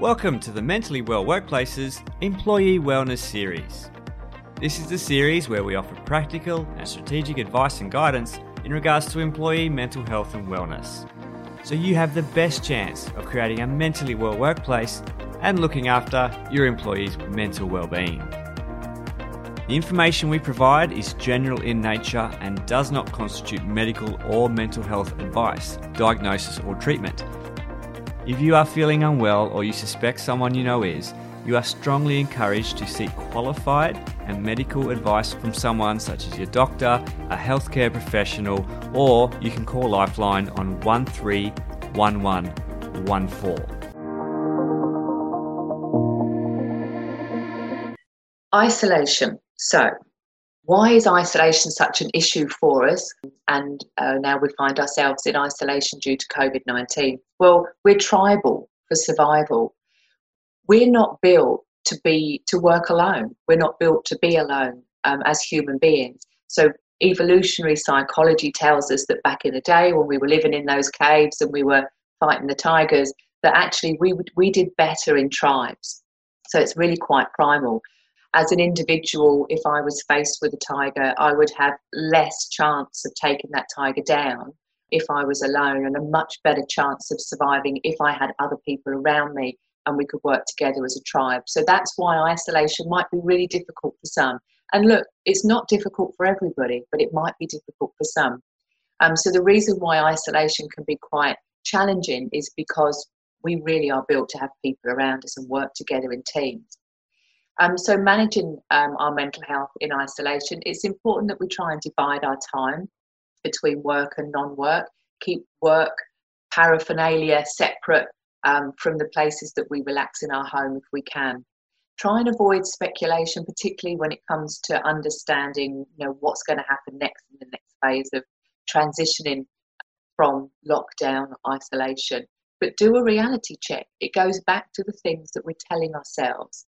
Welcome to the Mentally Well Workplaces Employee Wellness Series. This is the series where we offer practical and strategic advice and guidance in regards to employee mental health and wellness. So you have the best chance of creating a mentally well workplace and looking after your employees' mental well-being. The information we provide is general in nature and does not constitute medical or mental health advice, diagnosis, or treatment. If you are feeling unwell or you suspect someone you know is, you are strongly encouraged to seek qualified and medical advice from someone such as your doctor, a healthcare professional, or you can call Lifeline on 131114. Isolation. So, why is isolation such an issue for us? And uh, now we find ourselves in isolation due to COVID 19. Well, we're tribal for survival. We're not built to be to work alone. We're not built to be alone um, as human beings. So evolutionary psychology tells us that back in the day when we were living in those caves and we were fighting the tigers, that actually we we did better in tribes. So it's really quite primal as an individual, if I was faced with a tiger, I would have less chance of taking that tiger down if I was alone and a much better chance of surviving if I had other people around me and we could work together as a tribe. So that's why isolation might be really difficult for some. And look, it's not difficult for everybody, but it might be difficult for some. Um, so the reason why isolation can be quite challenging is because we really are built to have people around us and work together in teams. Um, so managing um, our mental health in isolation, it's important that we try and divide our time between work and non-work. Keep work paraphernalia separate um, from the places that we relax in our home if we can. Try and avoid speculation, particularly when it comes to understanding, you know, what's going to happen next in the next phase of transitioning from lockdown isolation. But do a reality check. It goes back to the things that we're telling ourselves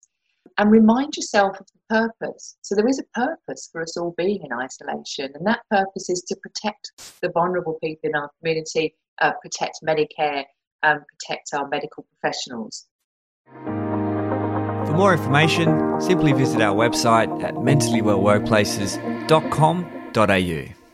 and remind yourself of the purpose. So, there is a purpose for us all being in isolation, and that purpose is to protect the vulnerable people in our community, uh, protect Medicare, and protect our medical professionals. For more information, simply visit our website at mentallywellworkplaces.com.au.